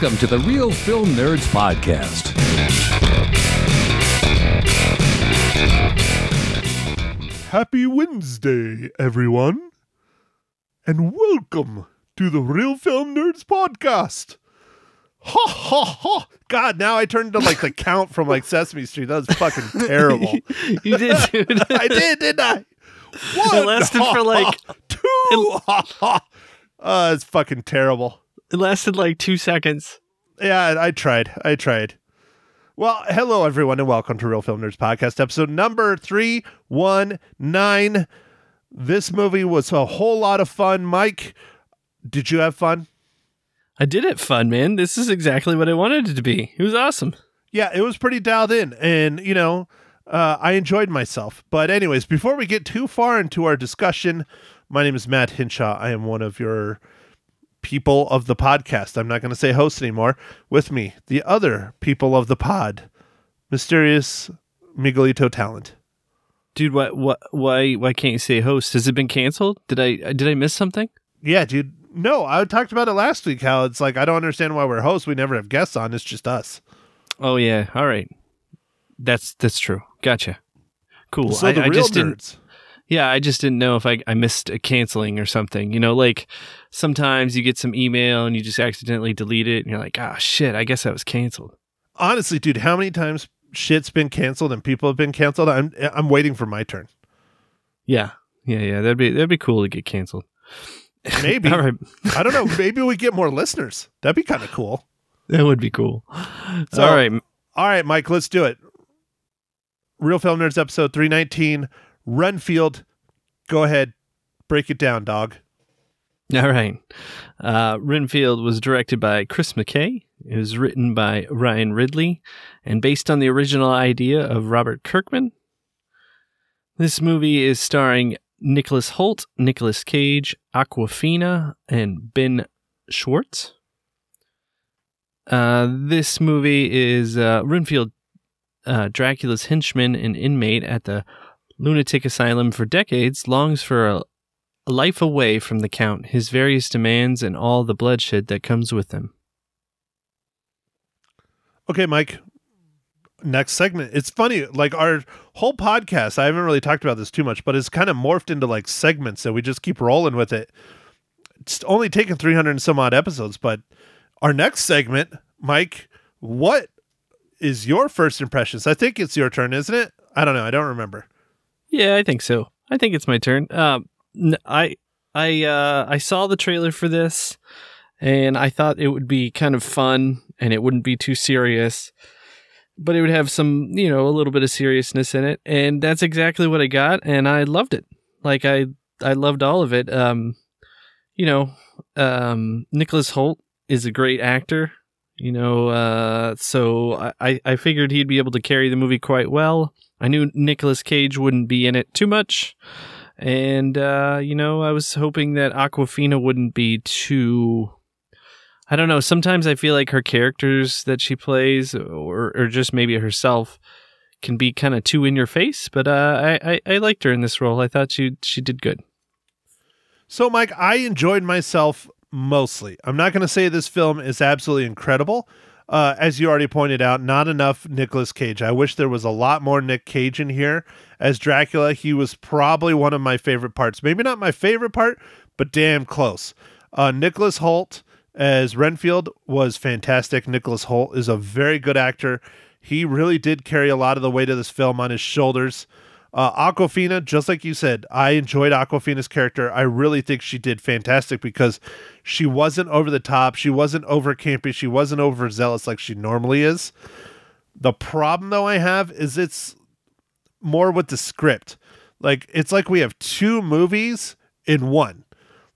Welcome to the Real Film Nerds Podcast. Happy Wednesday, everyone, and welcome to the Real Film Nerds Podcast. Ha ha ha! God, now I turned to like the count from like Sesame Street. That was fucking terrible. You did, dude. I did, didn't I? One, It lasted for, like- two. Ha ha! Uh, it's fucking terrible. It lasted like two seconds. Yeah, I tried. I tried. Well, hello everyone, and welcome to Real Film Nerds Podcast, episode number three one nine. This movie was a whole lot of fun. Mike, did you have fun? I did it fun, man. This is exactly what I wanted it to be. It was awesome. Yeah, it was pretty dialed in, and you know, uh, I enjoyed myself. But anyways, before we get too far into our discussion, my name is Matt Hinshaw. I am one of your people of the podcast. I'm not going to say host anymore. With me, the other people of the pod, mysterious Miguelito Talent. Dude, what what why why can't you say host? Has it been canceled? Did I did I miss something? Yeah, dude. No, I talked about it last week. How it's like I don't understand why we're hosts. We never have guests on. It's just us. Oh yeah. All right. That's that's true. Gotcha. Cool. so I, the I real just didn't nerds. Yeah, I just didn't know if I, I missed a canceling or something. You know, like sometimes you get some email and you just accidentally delete it and you're like, ah, shit, I guess that was canceled. Honestly, dude, how many times shit's been canceled and people have been canceled? I'm I'm waiting for my turn. Yeah. Yeah, yeah. That'd be that'd be cool to get canceled. Maybe. All right. I don't know. Maybe we get more listeners. That'd be kind of cool. That would be cool. So- All right. All right, Mike, let's do it. Real Film Nerds episode 319, Renfield. Go ahead. Break it down, dog. All right. Uh, Renfield was directed by Chris McKay. It was written by Ryan Ridley and based on the original idea of Robert Kirkman. This movie is starring Nicholas Hoult, Nicolas Cage, Awkwafina, and Ben Schwartz. Uh, this movie is uh, Renfield, uh, Dracula's henchman and inmate at the lunatic asylum for decades, longs for a life away from the Count, his various demands, and all the bloodshed that comes with them. Okay, Mike. Next segment. It's funny, like our whole podcast, I haven't really talked about this too much, but it's kind of morphed into like segments and we just keep rolling with it. It's only taken 300 and some odd episodes, but our next segment, Mike, what is your first impressions? I think it's your turn, isn't it? I don't know. I don't remember. Yeah, I think so. I think it's my turn. Um, I I uh, I saw the trailer for this, and I thought it would be kind of fun, and it wouldn't be too serious, but it would have some, you know, a little bit of seriousness in it, and that's exactly what I got, and I loved it. Like I I loved all of it. Um, you know, um, Nicholas Hoult is a great actor. You know, uh, so I, I figured he'd be able to carry the movie quite well. I knew Nicolas Cage wouldn't be in it too much. And, uh, you know, I was hoping that Awkwafina wouldn't be too. I don't know. Sometimes I feel like her characters that she plays, or, or just maybe herself, can be kind of too in your face. But uh, I, I, I liked her in this role. I thought she she did good. So, Mike, I enjoyed myself mostly. I'm not going to say this film is absolutely incredible. Uh, as you already pointed out, not enough Nicolas Cage. I wish there was a lot more Nick Cage in here as Dracula. He was probably one of my favorite parts. Maybe not my favorite part, but damn close. Uh, Nicholas Hoult as Renfield was fantastic. Nicholas Hoult is a very good actor. He really did carry a lot of the weight of this film on his shoulders. Uh, Awkwafina, just like you said, I enjoyed Awkwafina's character. I really think she did fantastic because she wasn't over the top. She wasn't over campy. She wasn't overzealous like she normally is. The problem, though, I have is it's more with the script. Like, it's like we have two movies in one.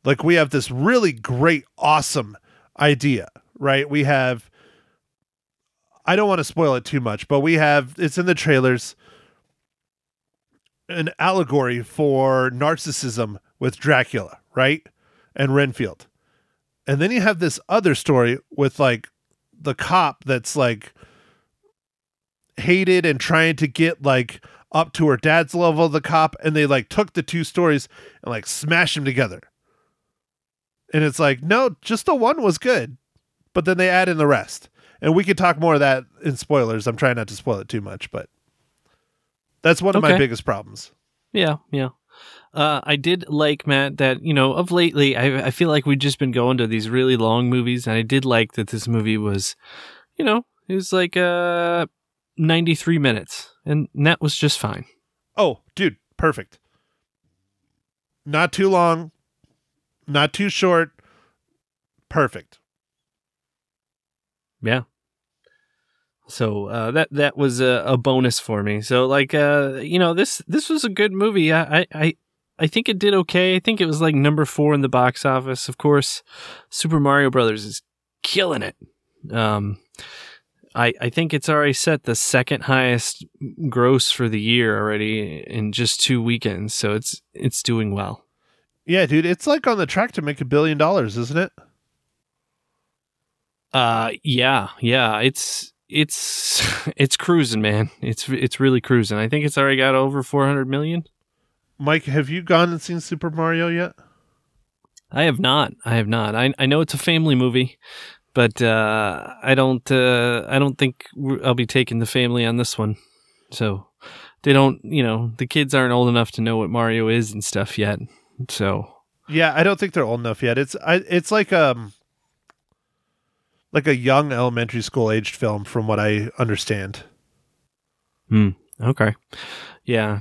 Like, we have this really great, awesome idea, right? We have, I don't want to spoil it too much, but we have, it's in the trailers an allegory for narcissism with Dracula, right? And Renfield. And then you have this other story with like the cop that's like hated and trying to get like up to her dad's level the cop and they like took the two stories and like smashed them together. And it's like, no, just the one was good. but then they add in the rest. And we could talk more of that in spoilers. I'm trying not to spoil it too much, but that's one of my biggest problems. Yeah, yeah. Uh, I did like Matt that you know of lately. I I feel like we've just been going to these really long movies, and I did like that this movie was, you know, it was like uh ninety three minutes, and that was just fine. Oh, dude, perfect. Not too long, not too short. Perfect. Yeah. So uh, that that was a, a bonus for me. So like uh, you know this this was a good movie. I, I I think it did okay. I think it was like number four in the box office. Of course, Super Mario Brothers is killing it. Um, I I think it's already set the second highest gross for the year already in just two weekends. So it's it's doing well. Yeah, dude, it's like on the track to make a billion dollars, isn't it? Uh yeah, yeah. It's it's it's cruising, man. It's it's really cruising. I think it's already got over 400 million. Mike, have you gone and seen Super Mario yet? I have not. I have not. I I know it's a family movie, but uh I don't uh I don't think I'll be taking the family on this one. So they don't, you know, the kids aren't old enough to know what Mario is and stuff yet. So Yeah, I don't think they're old enough yet. It's I, it's like um like a young elementary school aged film from what I understand. Hmm. Okay. Yeah.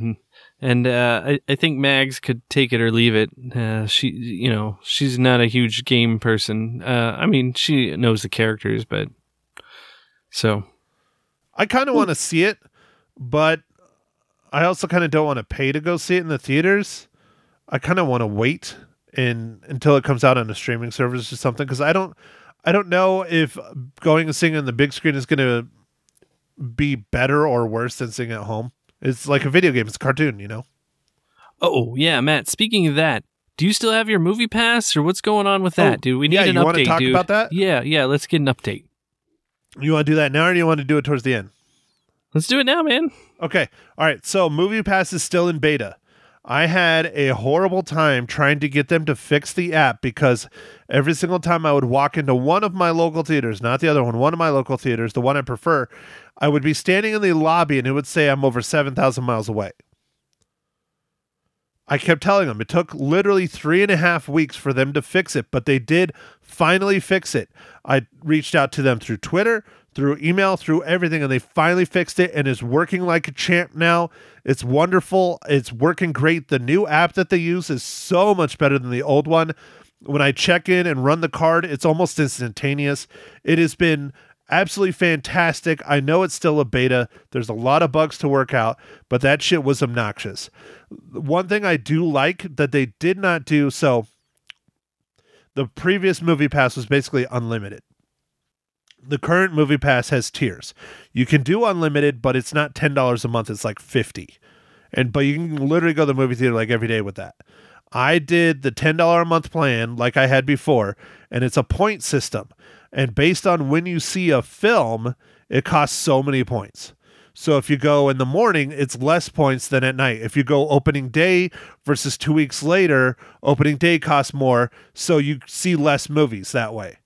and- uh, I, I think Mags could take it or leave it. Uh, she, you know, she's not a huge game person. Uh, I mean, she knows the characters, but so I kind of want to see it, but I also kind of don't want to pay to go see it in the theaters. I kind of want to wait and until it comes out on a streaming service or something because I don't I don't know if going and seeing it on the big screen is going to be better or worse than seeing it at home. It's like a video game. It's a cartoon, you know. Oh yeah, Matt. Speaking of that, do you still have your movie pass, or what's going on with that, Oh, dude? We need yeah, an you update, talk dude. about that? Yeah, yeah. Let's get an update. You want to do that now, or do you want to do it towards the end? Let's do it now, man. Okay. All right. So MoviePass is still in beta. I had a horrible time trying to get them to fix the app because every single time I would walk into one of my local theaters, not the other one, one of my local theaters, the one I prefer, I would be standing in the lobby and it would say I'm over 7,000 miles away. I kept telling them it took literally three and a half weeks for them to fix it, but they did finally fix it. I reached out to them through Twitter, through email, through everything, and they finally fixed it and is working like a champ now. It's wonderful. It's working great. The new app that they use is so much better than the old one. When I check in and run the card, it's almost instantaneous. It has been absolutely fantastic. I know it's still a beta. There's a lot of bugs to work out, but that shit was obnoxious. One thing I do like that they did not do so the previous movie pass was basically unlimited. The current movie pass has tiers. You can do unlimited, but it's not $10 a month, it's like 50. And but you can literally go to the movie theater like every day with that. I did the $10 a month plan like I had before, and it's a point system. And based on when you see a film, it costs so many points. So if you go in the morning, it's less points than at night. If you go opening day versus two weeks later, opening day costs more. So you see less movies that way.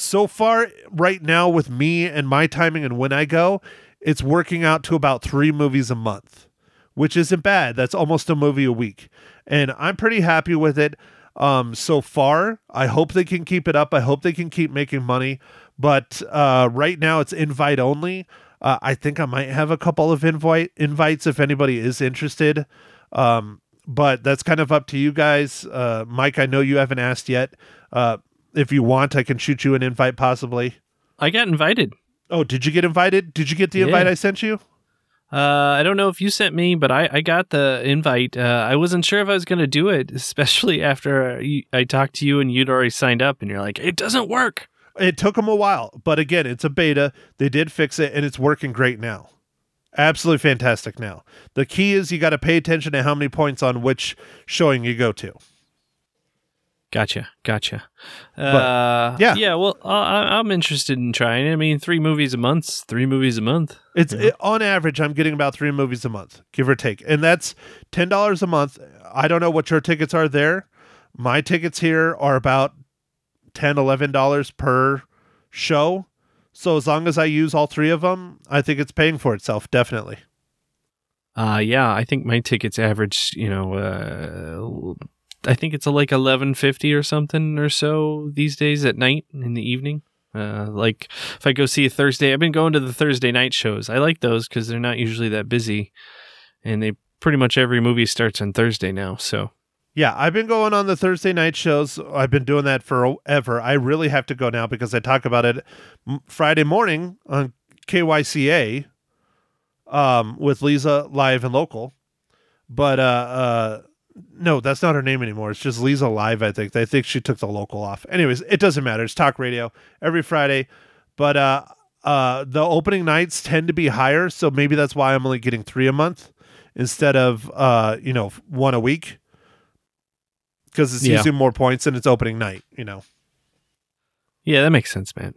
So far, right now, with me and my timing and when I go, it's working out to about three movies a month, which isn't bad. That's almost a movie a week. And I'm pretty happy with it um, so far. I hope they can keep it up. I hope they can keep making money. But uh, right now, it's invite only. Uh, I think I might have a couple of invite invites if anybody is interested. Um, but that's kind of up to you guys. Uh, Mike, I know you haven't asked yet. Uh, if you want, I can shoot you an invite possibly. I got invited. Oh, did you get invited? Did you get the invite I sent you? Uh, I don't know if you sent me, but I, I got the invite. Uh, I wasn't sure if I was going to do it, especially after I talked to you and you'd already signed up, and you're like, it doesn't work. It took them a while, but again, it's a beta. They did fix it and it's working great now. Absolutely fantastic now. The key is you got to pay attention to how many points on which showing you go to. Gotcha, gotcha. Uh, yeah. yeah. Well, I, I'm interested in trying. it. I mean, three movies a month. Three movies a month. It's it- on average, I'm getting about three movies a month, give or take, and that's ten dollars a month. I don't know what your tickets are there. My tickets here are about 10 11 dollars per show. So as long as I use all three of them, I think it's paying for itself. Definitely. Uh yeah, I think my tickets average, you know, uh I think it's like 1150 or something or so these days at night in the evening. Uh like if I go see a Thursday, I've been going to the Thursday night shows. I like those cuz they're not usually that busy and they pretty much every movie starts on Thursday now, so Yeah, I've been going on the Thursday night shows. I've been doing that forever. I really have to go now because I talk about it Friday morning on KYCA um, with Lisa live and local. But uh, uh, no, that's not her name anymore. It's just Lisa live. I think. I think she took the local off. Anyways, it doesn't matter. It's talk radio every Friday. But uh, uh, the opening nights tend to be higher, so maybe that's why I'm only getting three a month instead of uh, you know one a week because it's Yeah. usually more points and it's opening night. You know. Yeah, that makes sense, man.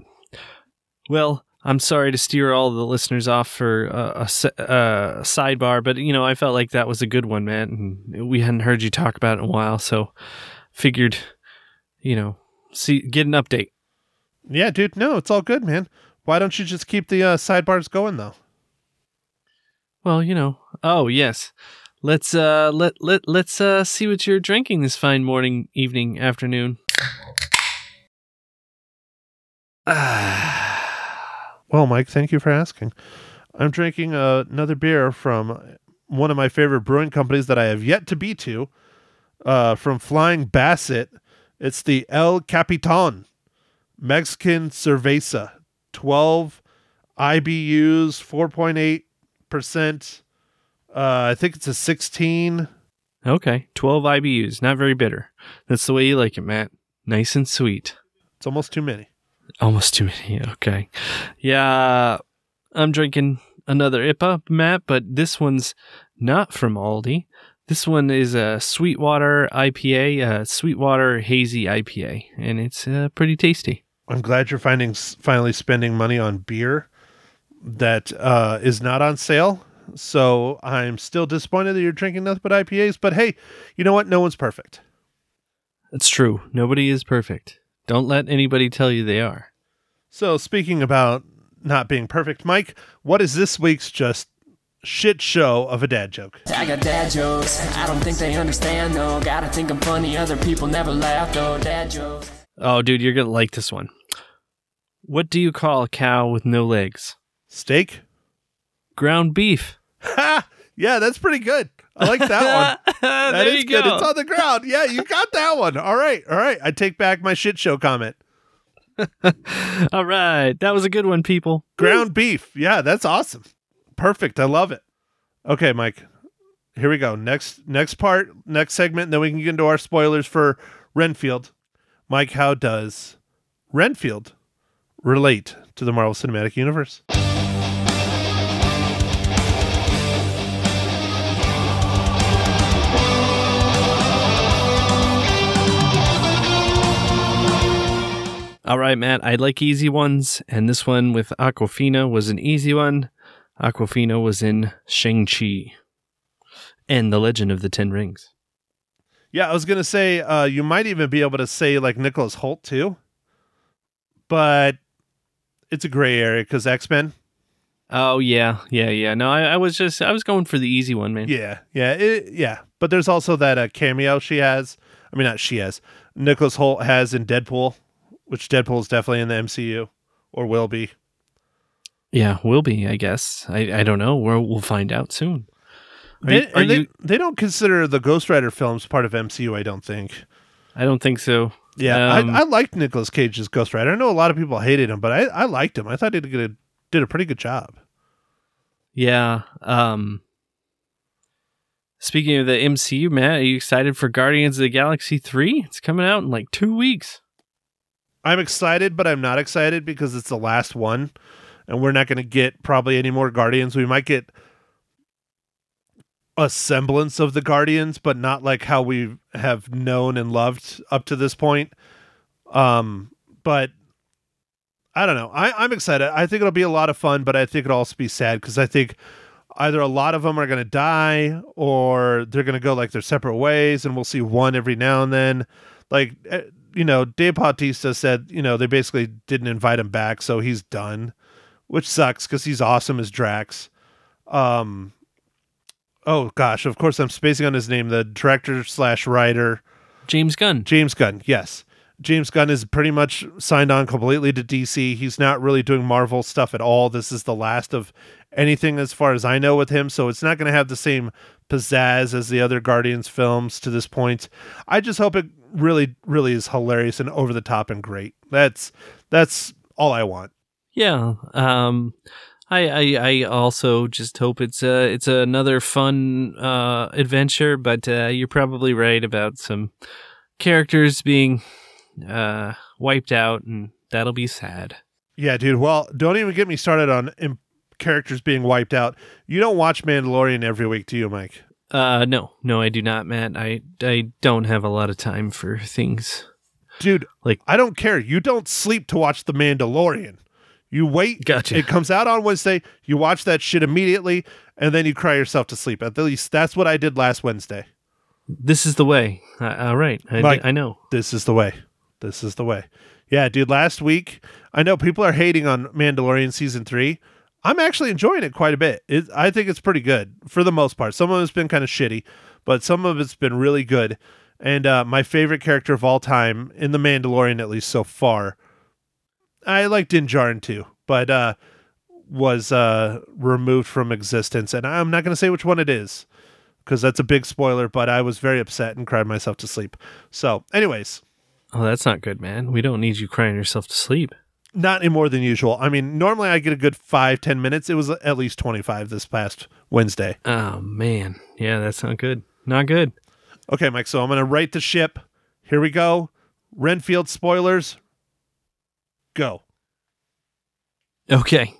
Well, I'm sorry to steer all the listeners off for a, se- uh, sidebar, but you know, I felt like that was a good one, man. And we hadn't heard you talk about it in a while, so figured, you know, see, get an update. Yeah, dude. No, it's all good, man. Why don't you just keep the uh, sidebars going though? Well, you know. Oh yes, let's uh let let let's uh see what you're drinking this fine morning, evening, afternoon. Ah. Well, Mike, thank you for asking. I'm drinking uh, another beer from one of my favorite brewing companies that I have yet to be to, uh, from Flying Basset. It's the El Capitan Mexican Cerveza, 12 IBUs, 4.8%. Uh, I think it's a 16. Okay, twelve IBUs, not very bitter. That's the way you like it, Matt. Nice and sweet. It's almost too many. Almost too many. Okay. Yeah, I'm drinking another IPA, Matt, but this one's not from Aldi. This one is a Sweetwater IPA, a Sweetwater Hazy IPA, and it's uh, pretty tasty. I'm glad you're finding finally spending money on beer that uh, is not on sale. So I'm still disappointed that you're drinking nothing but IPAs. But hey, you know what? No one's perfect. It's true. Nobody is perfect. Don't let anybody tell you they are. So speaking about not being perfect, Mike, what is this week's just shit show of a dad joke? I got dad jokes. I don't think they understand though. Gotta think I'm funny. Other people never laugh though. Dad jokes. Oh, dude, you're going to like this one. What do you call a cow with no legs? Steak? Ground beef. Ha! Yeah, that's pretty good. I like that one. That is good. go. It's on the ground. Yeah, you got that one. All right. All right. I take back my shit show comment. All right. That was a good one, people. Ground beef. Yeah, that's awesome. Perfect. I love it. Okay, Mike. Here we go. Next next part, next segment, then we can get into our spoilers for Renfield. Mike, how does Renfield relate to the Marvel Cinematic Universe? All right, Matt. I like easy ones, and this one with Awkwafina was an easy one. Awkwafina was in Shang-Chi and The Legend of the Ten Rings. Yeah, I was gonna say uh, you might even be able to say like Nicholas Hoult too, but it's a gray area because X Men. Oh, yeah. Yeah, yeah. No, I, I was just, I was going for the easy one, man. Yeah, yeah, it, yeah. But there's also that uh, cameo she has. I mean, not she has. Nicholas Hoult has in Deadpool, which Deadpool is definitely in the MCU or will be. Yeah, will be, I guess. I, I don't know. We'll, we'll find out soon. Are They, you- they, you- they don't consider the Ghost Rider films part of MCU. I don't think. I don't think so. Yeah, Um, I, I liked Nicolas Cage's Ghost Rider. I know a lot of people hated him, but I, I liked him. I thought he did a, did a pretty good job. Yeah. Um Speaking of the MCU, Matt, are you excited for Guardians of the Galaxy 3? It's coming out in like 2 weeks. I'm excited, but I'm not excited because it's the last one, and we're not going to get probably any more Guardians. We might get a semblance of the Guardians, but not like how we have known and loved up to this point. Um, but I don't know. I, I'm excited. I think it'll be a lot of fun, but I think it'll also be sad because I think either a lot of them are going to die or they're going to go like their separate ways, and we'll see one every now and then. Like eh, you know, Dave Bautista said, you know, they basically didn't invite him back, so he's done, which sucks because he's awesome as Drax. Um, oh gosh, of course I'm spacing on his name. The director slash writer, James Gunn. James Gunn. Yes, James Gunn is pretty much signed on completely to DC. He's not really doing Marvel stuff at all. This is the last of anything as far as I know with him, so it's not going to have the same pizzazz as the other Guardians films to this point. I just hope it really really is hilarious and over the top and great. That's that's all I want. Yeah. Um I, I, I also just hope it's uh it's another fun uh adventure, but uh, you're probably right about some characters being uh wiped out, and that'll be sad. Yeah, dude. Well, don't even get me started on im- characters being wiped out. You don't watch Mandalorian every week, do you, Mike? Uh, no, no, I do not, Matt. I I don't have a lot of time for things. Dude, Like- I don't care. You don't sleep to watch The Mandalorian. You wait. Gotcha. It comes out on Wednesday. You watch that shit immediately, and then you cry yourself to sleep. At least that's what I did last Wednesday. This is the way. Uh, all right, I, Like- I know. This is the way. This is the way. Yeah, dude. Last week, I know people are hating on Mandalorian season three. I'm actually enjoying it quite a bit. It, I think it's pretty good for the most part. Some of it's been kind of shitty, but some of it's been really good. And uh, my favorite character of all time in the Mandalorian, at least so far, I like Din Djarin too, but uh, was uh, removed from existence. And I'm not going to say which one it is because that's a big spoiler. But I was very upset and cried myself to sleep. So, anyways, Oh, that's not good, man. We don't need you crying yourself to sleep. Not any more than usual. I mean, normally I get a good five, ten minutes. It was at least 25 this past Wednesday. Oh man, yeah, that's not good. Not good. Okay, Mike, so I'm going to right the ship. Here we go. Renfield spoilers. Go. Okay.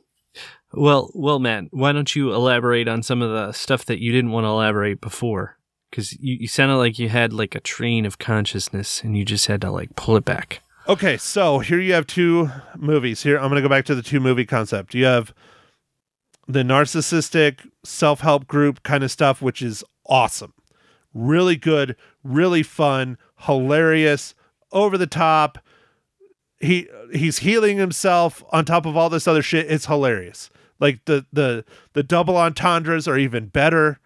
Well, well, Matt, why don't you elaborate on some of the stuff that you didn't want to elaborate before? Because you, you sounded like you had like a train of consciousness and you just had to like pull it back. Okay, so here you have two movies. Here, I'm going to go back to the two movie concept. You have the narcissistic self help group kind of stuff, which is awesome. Really good, really fun, hilarious, over the top. He he's healing himself on top of all this other shit. It's hilarious. Like the the the double entendres are even better.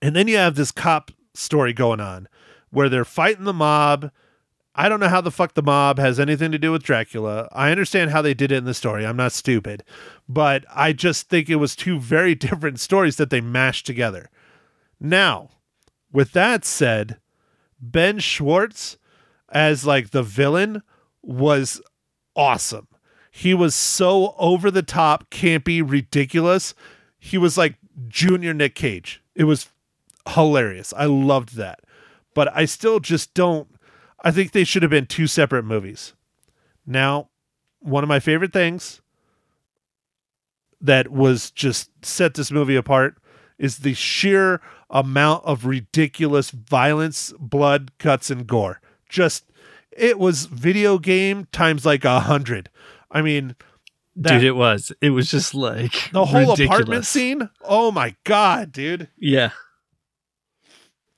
And then you have this cop story going on where they're fighting the mob. I don't know how the fuck the mob has anything to do with Dracula. I understand how they did it in the story. I'm not stupid. But I just think it was two very different stories that they mashed together. Now, with that said, Ben Schwartz as like the villain was awesome. He was so over the top, campy, ridiculous. He was like junior Nick Cage. It was hilarious. I loved that. But I still just don't I think they should have been two separate movies. Now, one of my favorite things that was just set this movie apart is the sheer amount of ridiculous violence, blood, cuts, and gore. Just it was video game times like a hundred. I mean, that, dude, it was. It was just like the whole apartment scene. Oh my god, dude! Yeah.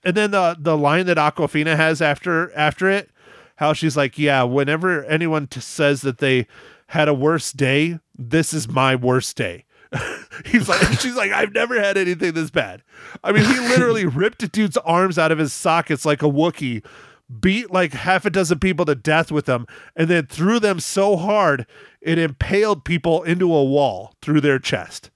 And then the the line that Awkwafina has after after it, how she's like, "Yeah, whenever anyone t- says that they had a worse day, this is my worst day." He's like, she's like, "I've never had anything this bad." I mean, he literally ripped a dude's arms out of his sockets like a Wookiee, beat like half a dozen people to death with them, and then threw them so hard it impaled people into a wall through their chest.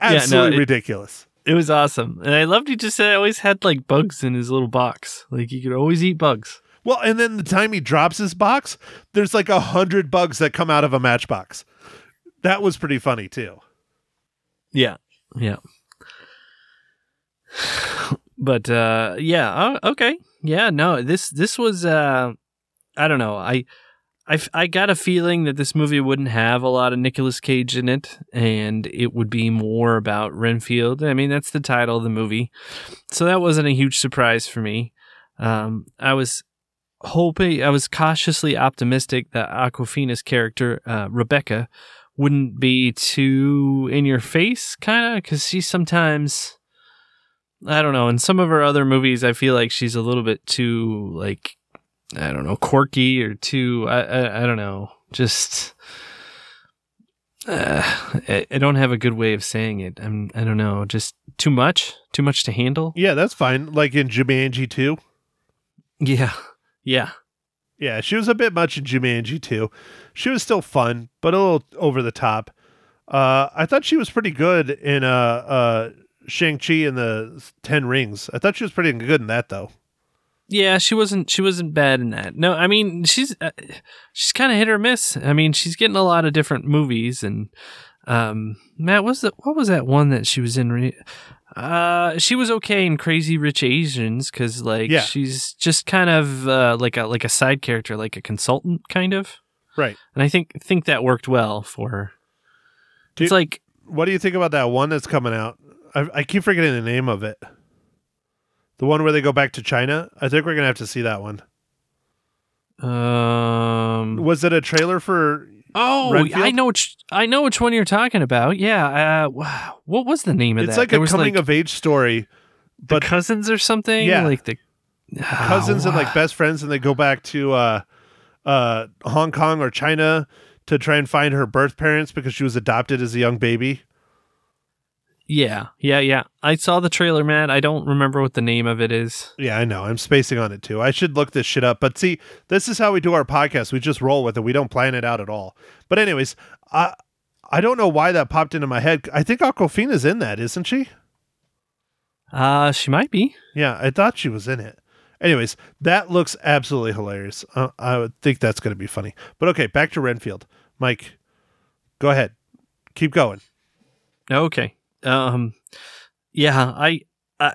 Yeah, no, Absolutely it- ridiculous. It was awesome. And I loved he just said I always had like bugs in his little box. Like he could always eat bugs. Well, and then the time he drops his box, there's like a hundred bugs that come out of a matchbox. That was pretty funny too. Yeah. Yeah. but uh yeah, oh, okay. Yeah, no. This this was uh I don't know. I I, I got a feeling that this movie wouldn't have a lot of Nicolas Cage in it, and it would be more about Renfield. I mean, that's the title of the movie, so that wasn't a huge surprise for me. Um, I was hoping, I was cautiously optimistic that Awkwafina's character, uh, Rebecca, wouldn't be too in your face, kind of, because she sometimes, I don't know, in some of her other movies, I feel like she's a little bit too like I don't know, quirky or too. I I, I don't know. Just uh, I, I don't have a good way of saying it. I'm I don't know. Just too much. Too much to handle. Yeah, that's fine. Like in Jumanji 2. Yeah. Yeah. Yeah, she was a bit much in Jumanji 2. She was still fun, but a little over the top. Uh, I thought she was pretty good in uh, uh, Shang-Chi and the Ten Rings. I thought she was pretty good in that, though. Yeah, she wasn't. She wasn't bad in that. No, I mean she's uh, she's kind of hit or miss. I mean she's getting a lot of different movies, and um, Matt, was the what was that one that she was in? Re- uh, she was okay in Crazy Rich Asians because like Yeah. she's just kind of uh, like a like a side character, like a consultant kind of, Right. and I think think that worked well for her. Do it's you- like What do you think about that one that's coming out? I, I keep forgetting the name of it. The one where they go back to China. I think we're gonna have to see that one. um Was it a trailer for? oh Renfield? I know which I know which one you're talking about. Yeah, uh, what was the name of It's that? It's like There a coming like, of age story, the but cousins or something. Yeah. like the cousins and Oh, like best friends, and they go back to uh, uh, Hong Kong or China to try and find her birth parents because she was adopted as a young baby. Yeah, yeah, yeah. I saw the trailer, man. I don't remember what the name of it is. Yeah, I know. I'm spacing on it too. I should look this shit up. But see, this is how we do our podcast. We just roll with it. We don't plan it out at all. But anyways, I I don't know why that popped into my head. I think Awkwafina's in that, isn't she? Uh, she might be. Yeah, I thought she was in it. Anyways, that looks absolutely hilarious. Uh, I would think that's going to be funny. But okay, back to Renfield. Mike, go ahead. Keep going. Okay. Um, yeah, I, I,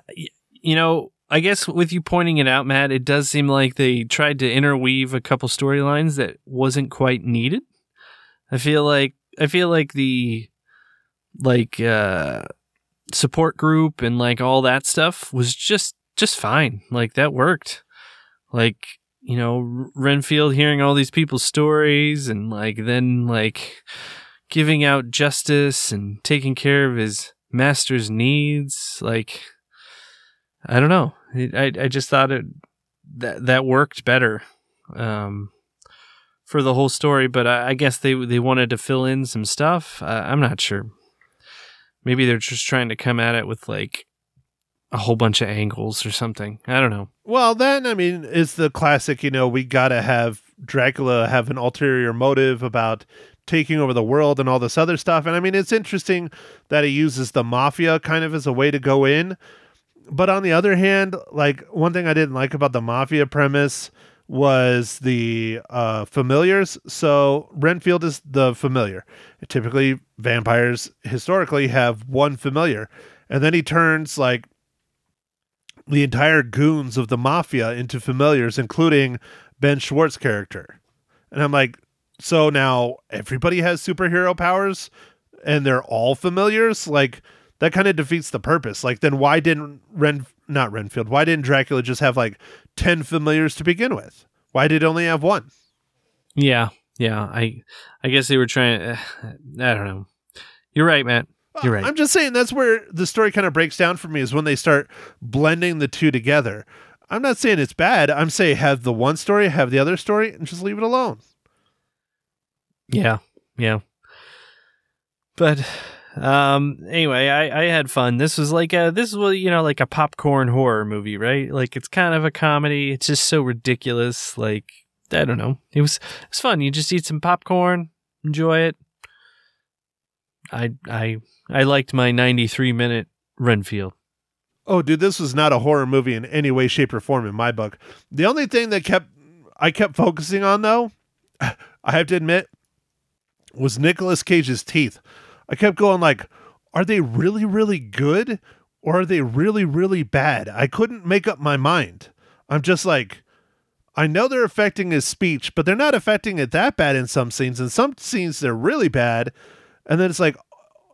you know, I guess with you pointing it out, Matt, it does seem like they tried to interweave a couple storylines that wasn't quite needed. I feel like I feel like the like uh support group and like all that stuff was just just fine. Like that worked. Like you know Renfield hearing all these people's stories and like then like giving out justice and taking care of his master's needs. Like I don't know. I I just thought it that that worked better. Um, for the whole story, but I, I guess they they wanted to fill in some stuff. Uh, I'm not sure. Maybe they're just trying to come at it with like a whole bunch of angles or something. I don't know. Well, then, I mean, it's the classic, you know, we got to have Dracula have an ulterior motive about taking over the world and all this other stuff. And I mean, it's interesting that he uses the mafia kind of as a way to go in. But on the other hand, like one thing I didn't like about the mafia premise was the uh, familiars. So Renfield is the familiar. Typically, vampires historically have one familiar. And then he turns like the entire goons of the mafia into familiars, including Ben Schwartz character. And I'm like, so now everybody has superhero powers and they're all familiars? Like that kind of defeats the purpose. Like then why didn't Ren not Renfield, why didn't Dracula just have like 10 familiars to begin with? Why did it only have one? Yeah, yeah. I I guess they were trying. Uh, I don't know. You're right, Matt. You're right. I'm just saying that's where the story kind of breaks down for me is when they start blending the two together. I'm not saying it's bad. I'm saying have the one story, have the other story, and just leave it alone. Yeah, yeah. But um anyway, I I had fun. This was like a this was you know like a popcorn horror movie, right? Like it's kind of a comedy. It's just so ridiculous. Like I don't know. It was it's fun. You just eat some popcorn, enjoy it. I I I liked my 93 minute Renfield. Oh, dude, this was not a horror movie in any way, shape, or form in my book. The only thing that kept I kept focusing on, though, I have to admit, was Nicolas Cage's teeth. I kept going like, are they really, really good, or are they really, really bad? I couldn't make up my mind. I'm just like, I know they're affecting his speech, but they're not affecting it that bad in some scenes. In some scenes, they're really bad, and then it's like,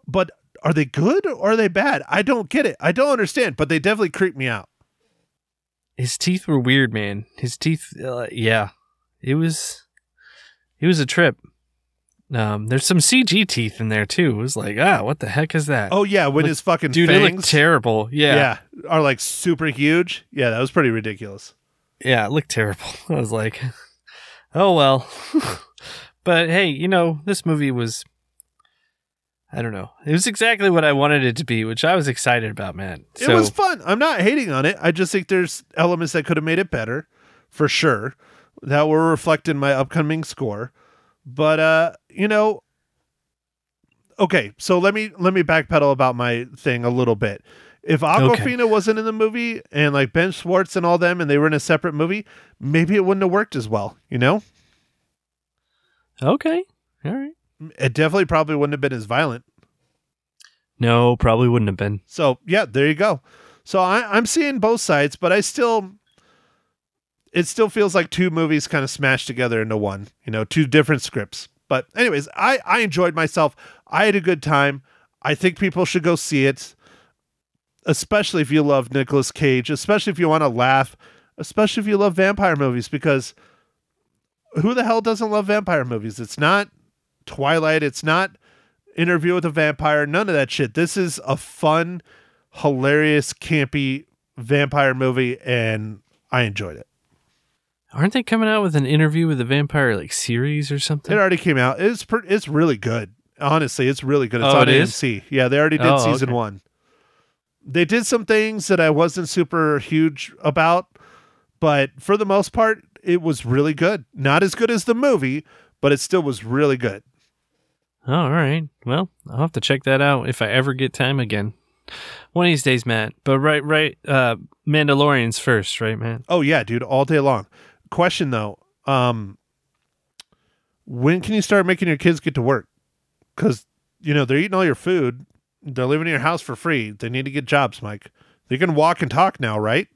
but are they good or are they bad? I don't get it. I don't understand, but they definitely creep me out. His teeth were weird, man. His teeth uh, yeah. It was it was a trip. Um there's some CG teeth in there too. It was like, ah, what the heck is that? Oh yeah, when Look- his fucking dude, they look fangs, terrible. Yeah. yeah, are like super huge. Yeah, that was pretty ridiculous. Yeah, it looked terrible. I was like, oh well. but hey, you know, this movie was I don't know. It was exactly what I wanted it to be, which I was excited about, man. it was fun. I'm not hating on it. I just think there's elements that could have made it better, for sure. That will reflect in my upcoming score. But uh, you know, okay. So let me let me backpedal about my thing a little bit. If Awkwafina wasn't in the movie and like Ben Schwartz and all them, and they were in a separate movie, maybe it wouldn't have worked as well. You know, Okay. All right. it definitely probably wouldn't have been as violent. No, probably wouldn't have been. So yeah, there you go. So I, I'm seeing both sides, but I still, it still feels like two movies kind of smashed together into one. You know, two different scripts. But anyways, I I enjoyed myself. I had a good time. I think people should go see it, especially if you love Nicolas Cage, especially if you want to laugh, especially if you love vampire movies, because who the hell doesn't love vampire movies? It's not Twilight. It's not Interview with a Vampire. None of that shit. This is a fun, hilarious, campy vampire movie, and I enjoyed it. Aren't they coming out with an interview with the vampire like series or something? It already came out. It's per- it's really good. Honestly, it's really good. It's Oh, on it is? AMC. Yeah, they already did Oh, season okay. one. They did some things that I wasn't super huge about, but for the most part, it was really good. Not as good as the movie, but it still was really good. All right. Well, I'll have to check that out if I ever get time again. One of these days, Matt. But right, right. Uh, Mandalorian's first, right, Matt? Oh yeah, dude, all day long. Question though, um, when can you start making your kids get to work? Because you know they're eating all your food, they're living in your house for free. They need to get jobs, Mike. They can walk and talk now, right?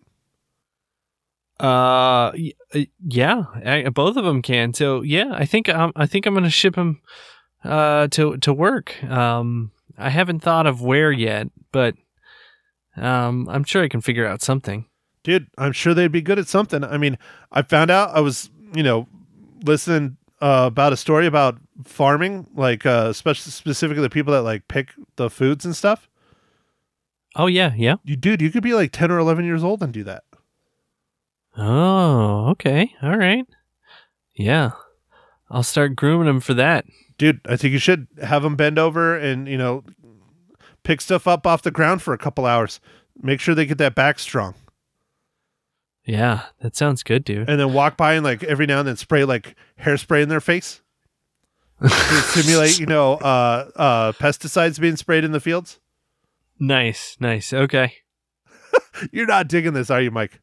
Uh, uh, yeah, I, both of them can. So yeah, I think um, I think I'm gonna ship them uh to to work. Um, I haven't thought of where yet, but um, I'm sure I can figure out something. Dude, I'm sure they'd be good at something. I mean, I found out I was, you know, listening uh, about a story about farming, like uh, especially specifically the people that like pick the foods and stuff. Oh yeah, yeah. You, dude, you could be like ten or eleven years old and do that. Oh, okay, all right. Yeah, I'll start grooming them for that. dude i think you should have them bend over and you know pick stuff up off the ground for a couple hours make sure they get that back strong Yeah, that sounds good, dude. and then walk by and like every now and then spray like hairspray in their face to simulate you know uh uh pesticides being sprayed in the fields Nice, nice. Okay. you're not digging this are you mike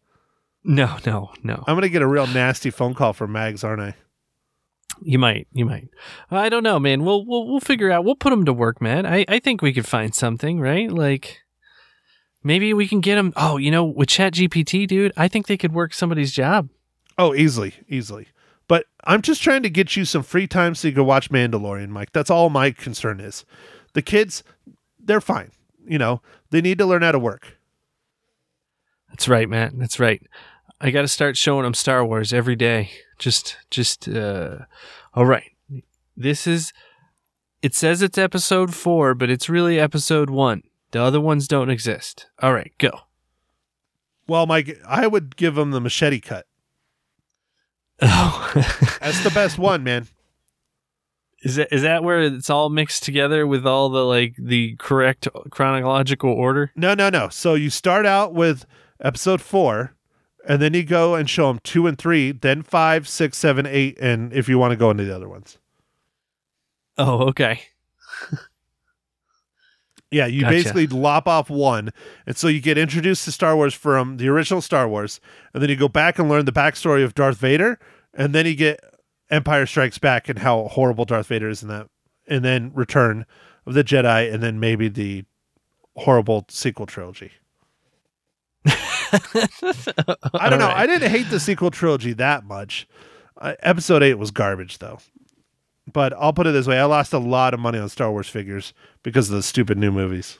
No, no, no. i'm gonna get a real nasty phone call from mags aren't i You might, you might. I don't know, man. We'll we'll we'll figure out. We'll put them to work, man. I I think we could find something, right? Like maybe we can get them. Oh, you know, with Chat GPT, dude, I think they could work somebody's job. oh easily easily but i'm just trying to get you some free time so you can watch mandalorian mike that's all my concern is the kids they're fine you know they need to learn how to work That's right, man. That's right. I got to start showing them Star Wars every day. Just, just. uh All right. This is. It says it's episode four, but it's really episode one. The other ones don't exist. All right, go. Well, Mike, I would give him the machete cut. Oh. That's the best one, man. Is that is that where it's all mixed together with all the like the correct chronological order? No, no, no. So you start out with episode four, and then you go and show them two and three, then five, six, seven, eight, and if you want to go into the other ones. Oh, okay. Yeah, you Gotcha. basically lop off one, and so you get introduced to Star Wars from the original Star Wars, and then you go back and learn the backstory of Darth Vader, and then you get Empire Strikes Back and how horrible Darth Vader is in that, and then Return of the Jedi, and then maybe the horrible sequel trilogy. I don't know. I didn't hate the sequel trilogy that much. Uh, episode eight was garbage, though. But I'll put it this way: I lost a lot of money on Star Wars figures because of the stupid new movies.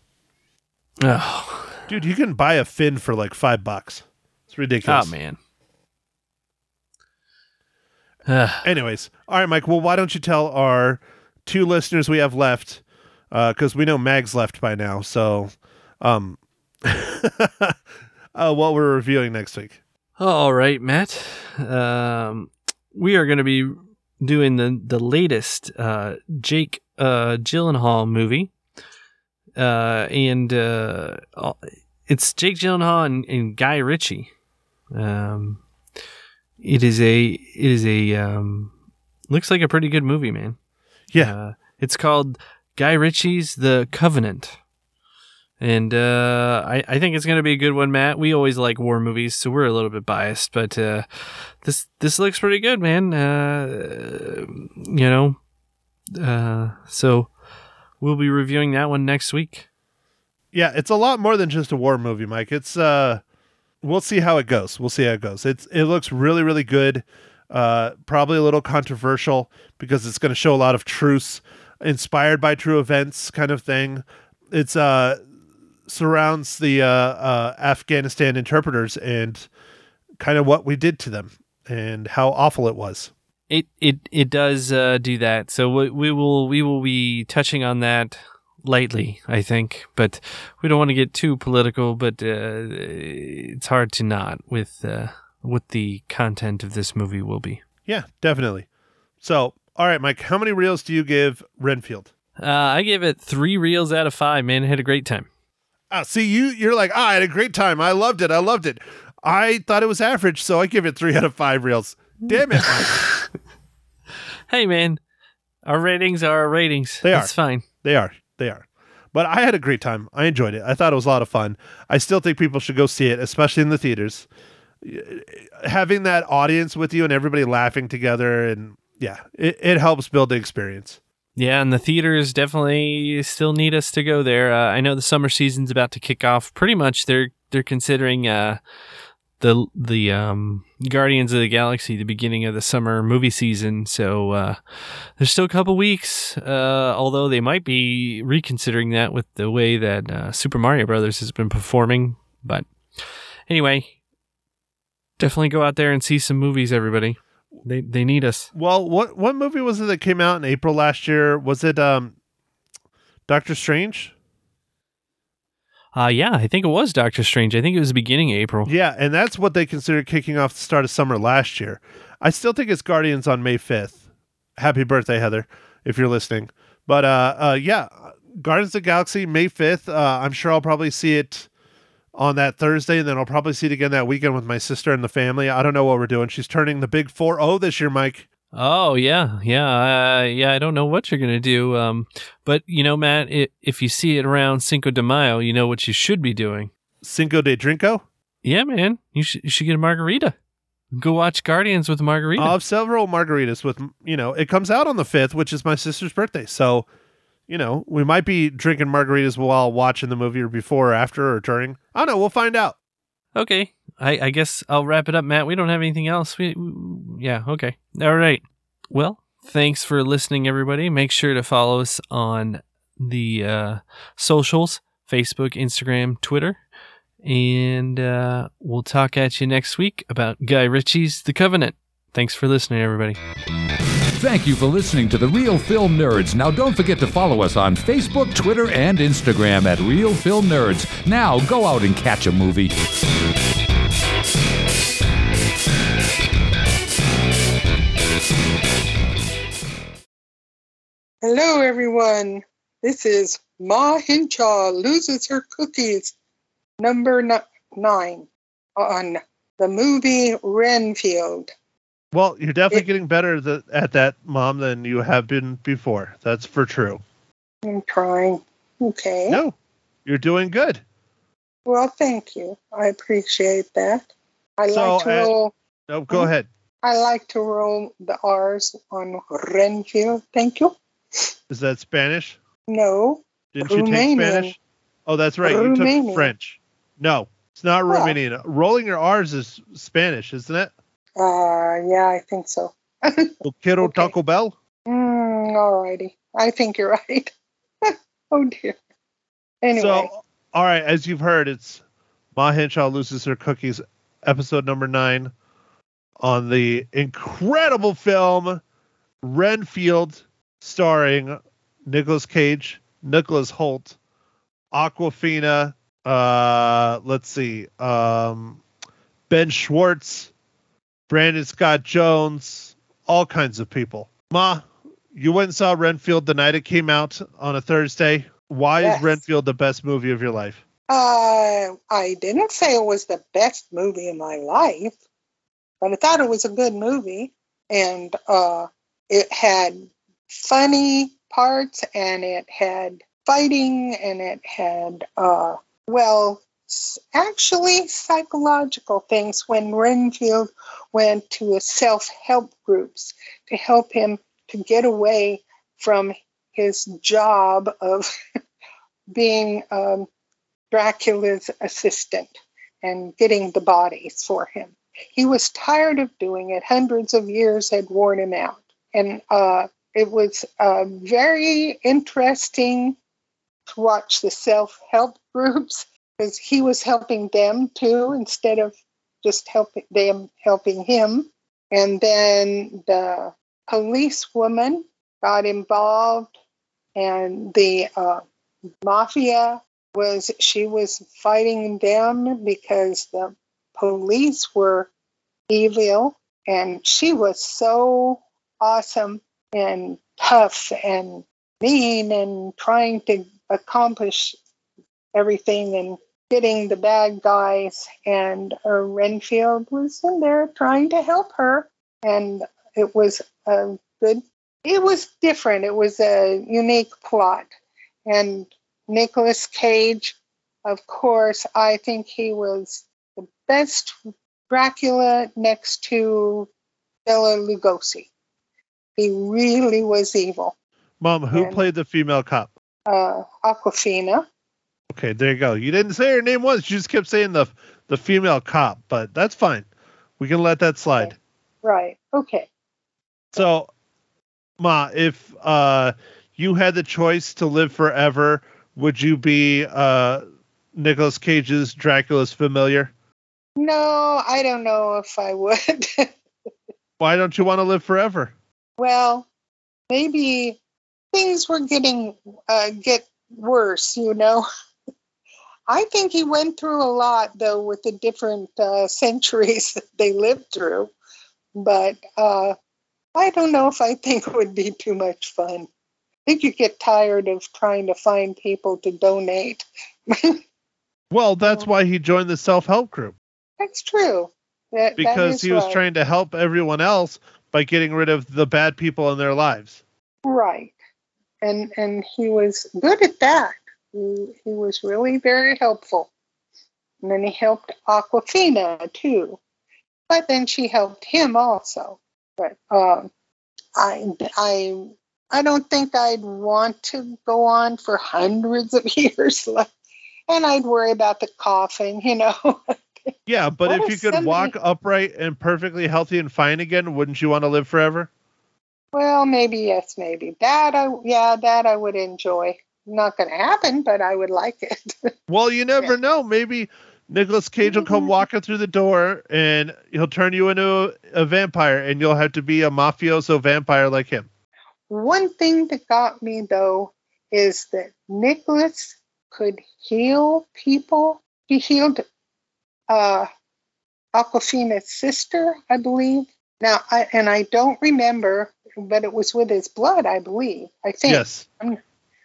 Oh, Dude, you can buy a Finn for like five bucks. It's ridiculous. oh man. Anyways, all right, Mike. Well, why don't you tell our two listeners we have left? Because we know Mag's left by now. So, um, uh, what we're reviewing next week. All right, Matt. Um, we are going to be doing the the latest uh, Jake uh, Gyllenhaal movie, uh, and uh, it's Jake Gyllenhaal and, and Guy Ritchie. Um, it is a it is a um, looks like a pretty good movie, man. Yeah. Uh, it's called Guy Ritchie's The Covenant. And uh, I, I think it's going to be a good one, Matt. We always like war movies, so we're a little bit biased, but uh, this this looks pretty good, man. Uh, you know, uh, so we'll be reviewing that one next week. Yeah, it's a lot more than just a war movie, Mike. It's uh we'll see how it goes. We'll see how it goes. It's it looks really really good. Uh probably a little controversial because it's going to show a lot of truths inspired by true events kind of thing. It's uh surrounds the uh, uh Afghanistan interpreters and kind of what we did to them and how awful it was. It it it does uh, do that. So we, we will we will be touching on that lightly, I think, but we don't want to get too political. But uh, it's hard to not with uh, what the content of this movie will be. Yeah, definitely. So, all right, Mike, how many reels do you give Renfield? Uh, I gave it three reels out of five. Man, I had a great time. Ah, see, you you're like, ah, I had a great time. I loved it. I loved it. I thought it was average, so I give it three out of five reels. Damn it. hey, man, our ratings are our ratings. They are. It's fine. They are. They are. But I had a great time. I enjoyed it. I thought it was a lot of fun. I still think people should go see it, especially in the theaters. Having that audience with you and everybody laughing together, and yeah, it, it helps build the experience. Yeah, and the theaters definitely still need us to go there. Uh, I know the summer season's about to kick off. Pretty much, they're they're considering uh, the the um, Guardians of the Galaxy the beginning of the summer movie season. So uh, there's still a couple weeks. Uh, although they might be reconsidering that with the way that uh, Super Mario Brothers has been performing. But anyway, definitely go out there and see some movies, everybody. They they need us. Well, what what movie was it that came out in April last year? Was it um Doctor Strange? Uh yeah, I think it was Doctor Strange. I think it was beginning April. Yeah, and that's what they considered kicking off the start of summer last year. I still think it's Guardians on May 5th. Happy birthday, Heather, if you're listening. But uh uh yeah, Guardians of the Galaxy May 5th. Uh I'm sure I'll probably see it on that Thursday, and then I'll probably see it again that weekend with my sister and the family. I don't know what we're doing. She's turning the big 4-0 this year, Mike. Oh yeah, yeah, uh, yeah. I don't know what you're gonna do, um, but you know, Matt, it, if you see it around Cinco de Mayo, you know what you should be doing. Cinco de Drinko? Yeah, man, you should you should get a margarita. Go watch Guardians with margarita. I'll have several margaritas with, you know, it comes out on the 5th, which is my sister's birthday. So, you know, we might be drinking margaritas while watching the movie or before or after or during. I don't know. We'll find out. Okay, I, I guess I'll wrap it up, Matt. We don't have anything else. We, we- yeah, okay, all right. Well, thanks for listening, everybody. Make sure to follow us on the uh, socials: Facebook, Instagram, Twitter. And uh, we'll talk at you next week about Guy Ritchie's The Covenant. Thanks for listening, everybody. Thank you for listening to the Real Film Nerds. Now, don't forget to follow us on Facebook, Twitter, and Instagram at Real Film Nerds. Now, go out and catch a movie. Hello, everyone. This is Ma Hinshaw loses her cookies, number nine, on the movie Renfield. Well, you're definitely It- getting better th- at that, Mom, than you have been before. That's for true. I'm trying. Okay. No, you're doing good. Well, thank you. I appreciate that. I So, like to uh, roll. No, go Mhm. ahead. I like to roll the R's on Renfield. Thank you. Is that Spanish? No. Didn't you take Spanish? Oh, that's right. You took French. No, it's not Well. Romanian. Rolling your R's is Spanish, isn't it? Uh, yeah, I think so. Well, Okay. Taco Bell? Mm, alrighty. I think you're right. oh dear. Anyway. So, all right, as you've heard, it's Ma Hinshaw loses her cookies, episode number nine, on the incredible film Renfield, starring Nicolas Cage, Nicholas Hoult, Awkwafina. Uh, let's see, um, Ben Schwartz, Brandon Scott Jones, all kinds of people. Ma, you went and saw Renfield the night it came out on a Thursday. Why Yes. is Renfield the best movie of your life? Uh, I didn't say it was the best movie in my life, but I thought it was a good movie, and uh, it had funny parts, and it had fighting, and it had uh, well, actually psychological things. When Renfield went to a self-help groups to help him to get away from his job of being um, Dracula's assistant and getting the bodies for him. He was tired of doing it. Hundreds of years had worn him out. And uh, it was uh, very interesting to watch the self help groups because he was helping them too instead of just helping them helping him. And then the police woman got involved, and the uh, mafia was she was fighting them because the police were evil and she was so awesome and tough and mean and trying to accomplish everything and getting the bad guys and uh, renfield was in there trying to help her and it was a good it was different it was a unique plot and Nicolas Cage, of course, I think he was the best Dracula next to Bela Lugosi. He really was evil. Mom, who And- played the female cop? Uh, Awkwafina. Okay, there you go. You didn't say her name once. You just kept saying the the female cop, but that's fine. We can let that slide. Right. Okay. So, Ma, if uh, you had the choice to live forever, would you be uh, Nicolas Cage's Dracula's familiar? No, I don't know if I would. Why don't you want to live forever? well, maybe things were getting uh, get worse, you know. I think he went through a lot though with the different uh, centuries that they lived through, but uh, I don't know if I think it would be too much fun. I think you get tired of trying to find people to donate. Well, that's why he joined the self help group That's true. That, that because is he was right. trying to help everyone else by getting rid of the bad people in their lives. Right. And and he was good at that. He, he was really very helpful. And then he helped Awkwafina too. But then she helped him also. But um, I I I don't think I'd want to go on for hundreds of years. Like, and I'd worry about the coughing, you know. Yeah, but What if you could somebody- walk upright and perfectly healthy and fine again, wouldn't you want to live forever? well, maybe yes, maybe that. I yeah, that I would enjoy. Not going to happen, but I would like it. Well, you never Yeah. know. Maybe Nicolas Cage will come Mhm. walking through the door and he'll turn you into a, a vampire and you'll have to be a mafioso vampire like him. One thing that got me though is that Nicholas could heal people. He healed uh, Awkwafina's sister, I believe. Now, I, and I don't remember, but it was with his blood, I believe. I think. Yes. I'm-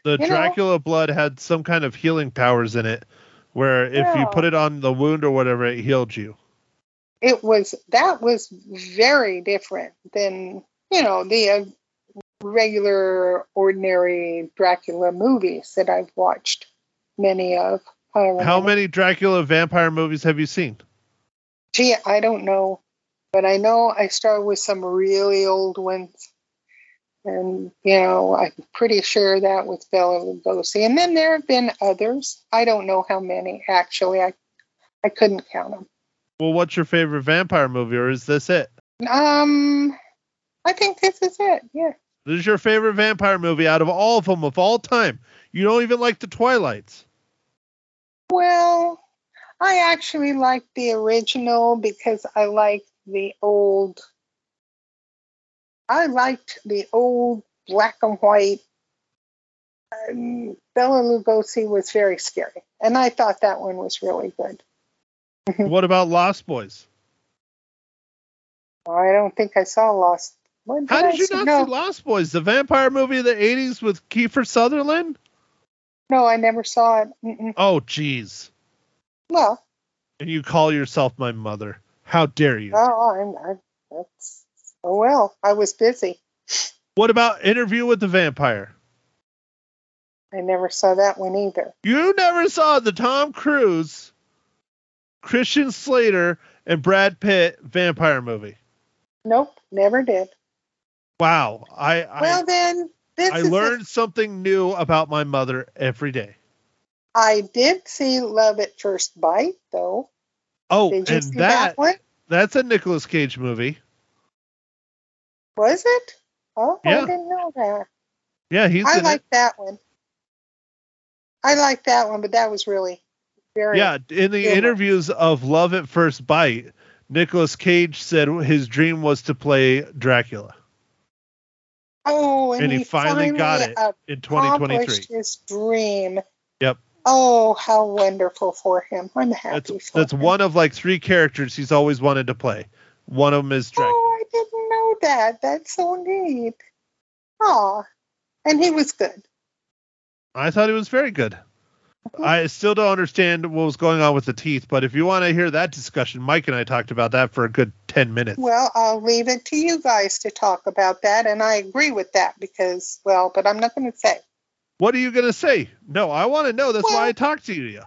The you know- Dracula blood had some kind of healing powers in it where if you put it on the wound or whatever, it healed you. It was that was very different than you know the uh, regular, ordinary Dracula movies that I've watched many of. How many Dracula vampire movies have you seen? Gee, I don't know, but I know I started with some really old ones, and you know I'm pretty sure that was Bela Lugosi. And then there have been others. I don't know how many actually. I I couldn't count them. Well, what's your favorite vampire movie or is this it? Um, I think this is it. Yeah. This is your favorite vampire movie out of all of them of all time. You don't even like the Twilights. Well, I actually like the original because I like the old. I liked the old black and white. Um, Bela Lugosi was very scary, and I thought that one was really good. what about Lost Boys? I don't think I saw Lost. What How I did you see? not no, see Lost Boys, the vampire movie of the '80s with Kiefer Sutherland? no, I never saw it. Mm-mm. Oh, jeez. Well, And you call yourself my mother? How dare you? oh, I'm, I, that's oh well. I was busy. What about Interview with the Vampire? I never saw that one either. You never saw the Tom Cruise, Christian Slater, and Brad Pitt vampire movie. Nope, never did. Wow. I I, well, then this I learned something new about my mother every day. I did see Love at First Bite, though. Oh, Did you and see that that one? that's a Nicolas Cage movie. Was it? Oh, Yeah. I didn't know that. Yeah, he's I like that one. I like that one, but that was really very. Yeah, in the good one. interviews of Love at First Bite, Nicolas Cage said his dream was to play Dracula Oh, and, and he finally got it in 2023. accomplished his dream. Yep. Oh, how wonderful for him! I'm happy That's that's one of like three characters he's always wanted to play. One of them is Dracula. Oh, I didn't know that. That's so neat. Aw, and he was good. I thought it was very good. I still don't understand what was going on with the teeth, but if you want to hear that discussion, Mike and I talked about that for a good 10 minutes. Well, I'll leave it to you guys to talk about that, and I agree with that because, well, but I'm not going to say. What are you going to say? No, I want to know. That's why I talked to you.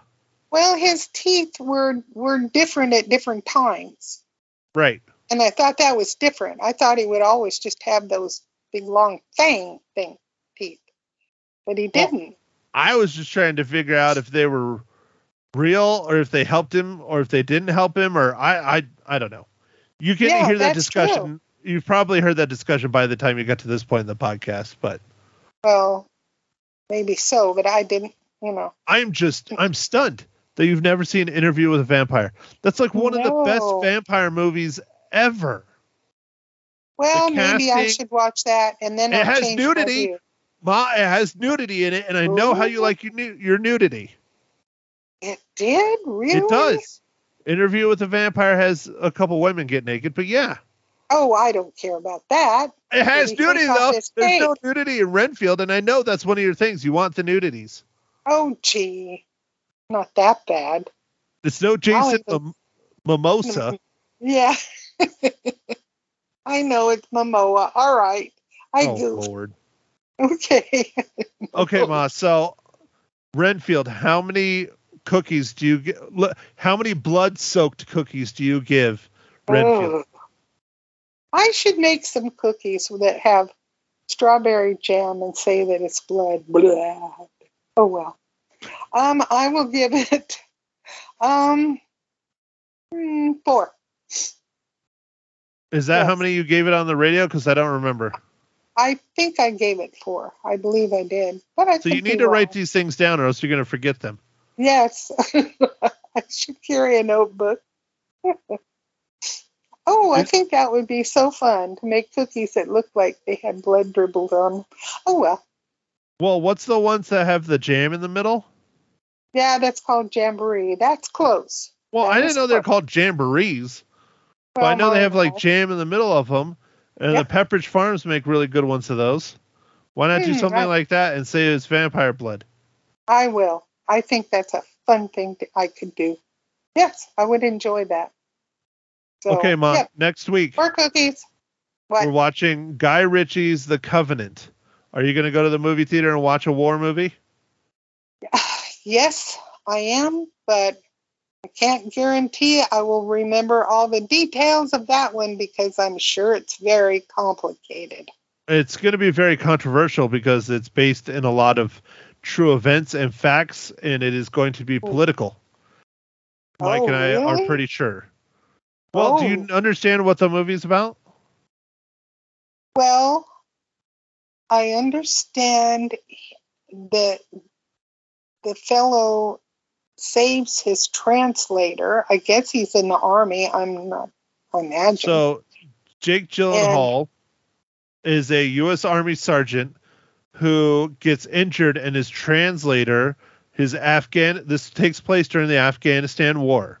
Well, his teeth were were different at different times, Right. And I thought that was different. I thought he would always just have those big long fang thing teeth, but he didn't. I was just trying to figure out if they were real or if they helped him or if they didn't help him or I I I don't know. You can Yeah, hear that discussion. You've probably heard that discussion by the time you got to this point in the podcast, but Well, maybe so, but I didn't. You know. I'm just I'm stunned that you've never seen an interview with a vampire. That's like one of the best vampire movies ever. Well, maybe I should watch that, and then It I'll has nudity. Ma, it has nudity in it, and I know how you mm-hmm. like your your nudity. It did really. It does. Interview with a vampire has a couple women get naked, but yeah, Oh, I don't care about that. it has nudity though. There's no nudity in Renfield, and I know that's one of your things. You want the nudities. Oh, gee, not that bad. It's no Jason even- Mim- Mimosa. Yeah. I know it's Momoa. All right. I oh goofed. Lord. Okay. Okay, Ma. So Renfield, how many cookies do you get? How many blood-soaked cookies do you give Renfield? Ugh. I should make some cookies that have strawberry jam and say that it's blood. Blah. Oh well. Um, I will give it um hmm, four. Is that how yes. many you gave it on the radio? Because I don't remember. I think I gave it four. I believe I did. But I So you need to write these things down, or else you're going to forget them. Yes. I should carry a notebook. oh, I think that would be so fun to make cookies that look like they had blood dribbled on them. Oh well. Well, what's the ones that have the jam in the middle? Yeah, that's called jamboree. That's close. Well, That I didn't know they're called jamborees, but I know they have like jam in the middle of them, and Yep. the Pepperidge Farms make really good ones of those. Why not do Hmm, something I- like that and say it's vampire blood? I will. I think that's a fun thing to, I could do. Yes, I would enjoy that. So, okay, Mom. yeah, Next week more cookies. What? we're watching Guy Ritchie's The Covenant. Are you going to go to the movie theater and watch a war movie? Yes, I am, but I can't guarantee I will remember all the details of that one because I'm sure it's very complicated. It's going to be very controversial because it's based in a lot of true events and facts, and it is going to be oh. political. Mike Oh, and I are pretty sure. Well, do you Oh. understand what the movie's about? Well, I understand that the fellow saves his translator. I guess he's in the army. I'm not imagining. So, Jake Gyllenhaal is a U.S. Army sergeant who gets injured, and his translator, his Afghan, this takes place during the Afghanistan War.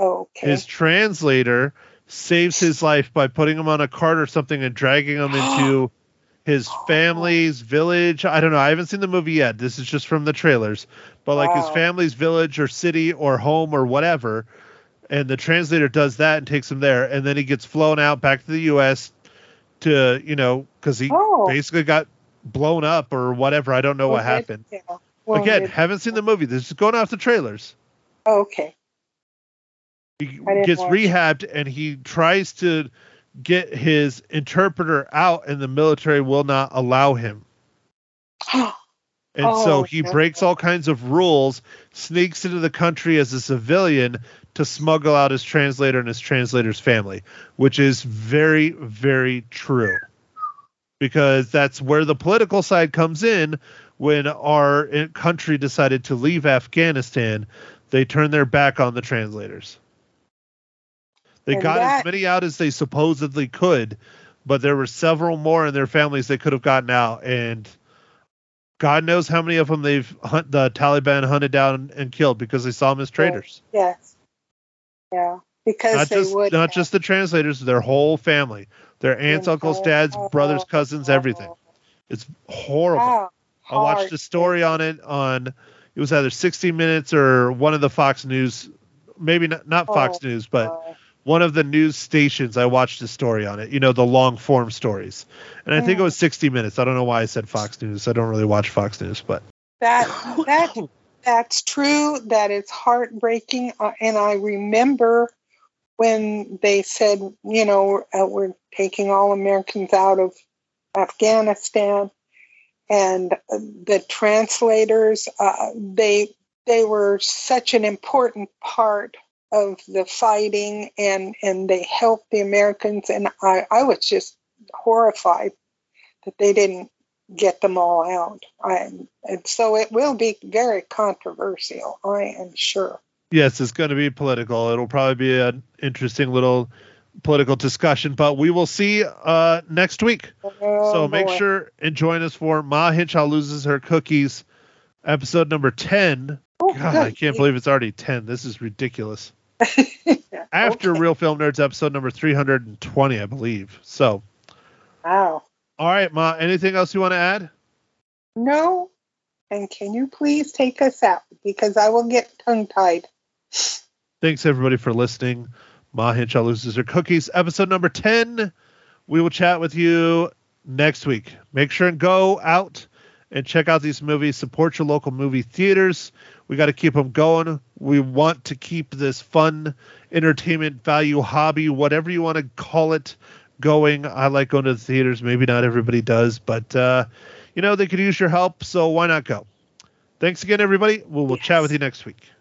okay. His translator saves his life by putting him on a cart or something and dragging him into his family's village. I don't know. I haven't seen the movie yet. This is just from the trailers. But like his family's village or city or home or whatever. And the translator does that and takes him there. And then he gets flown out back to the U.S. to, you know, because he Oh. basically got blown up or whatever. I don't know what happened. yeah, Again, wounded. haven't seen the movie. This is going off the trailers. Okay. He gets rehabbed and he tries to get his interpreter out, and the military will not allow him. And so Oh, he no. breaks all kinds of rules, sneaks into the country as a civilian to smuggle out his translator and his translator's family, which is very, very true. Because that's where the political side comes in when our uh, country decided to leave Afghanistan. They turned their back on the translators. They And got as many out as they supposedly could, but there were several more in their families they could have gotten out. And God knows how many of them they've hunt, the Taliban hunted down and killed because they saw them as traitors. Yes. Yeah. Because Not they just would not have- just the translators, their whole family, their aunts, uncles, dads, brothers, cousins, everything. It's horrible. Wow. I watched a story on it on it was either 60 Minutes or one of the Fox News, maybe not, not Fox Oh, News, but one of the news stations. I watched a story on it. You know, the long form stories, and I think it Mm. was 60 Minutes. I don't know why I said Fox News. I don't really watch Fox News, but that that that's true. that it's heartbreaking. Uh, and I remember when they said, you know, uh, we're taking all Americans out of Afghanistan, and uh, the translators uh, they they were such an important part of the fighting, and and they helped the Americans. And I I was just horrified that they didn't get them all out. I, and so it will be very controversial, I am sure. yes, it's going to be political. It'll probably be an interesting little political discussion, but we will see uh, next week. so Oh, make boy. sure and join us for Ma Hinshaw loses her cookies, episode number 10. Oh, God, I can't believe it's already 10. This is ridiculous. After Okay. Real Film Nerds episode number 320, I believe. So, Wow. all right, Ma, anything else you want to add? No. And can you please take us out because I will get tongue tied. Thanks, everybody, for listening. Ma Hinshaw loses her cookies, episode number 10. We will chat with you next week. Make sure and go out and check out these movies. Support your local movie theaters. We got to keep them going. We want to keep this fun entertainment value hobby, whatever you want to call it, going. I like going to the theaters. Maybe not everybody does, but uh, you know they could use your help. So why not go? Thanks again, everybody. We will chat with you next week.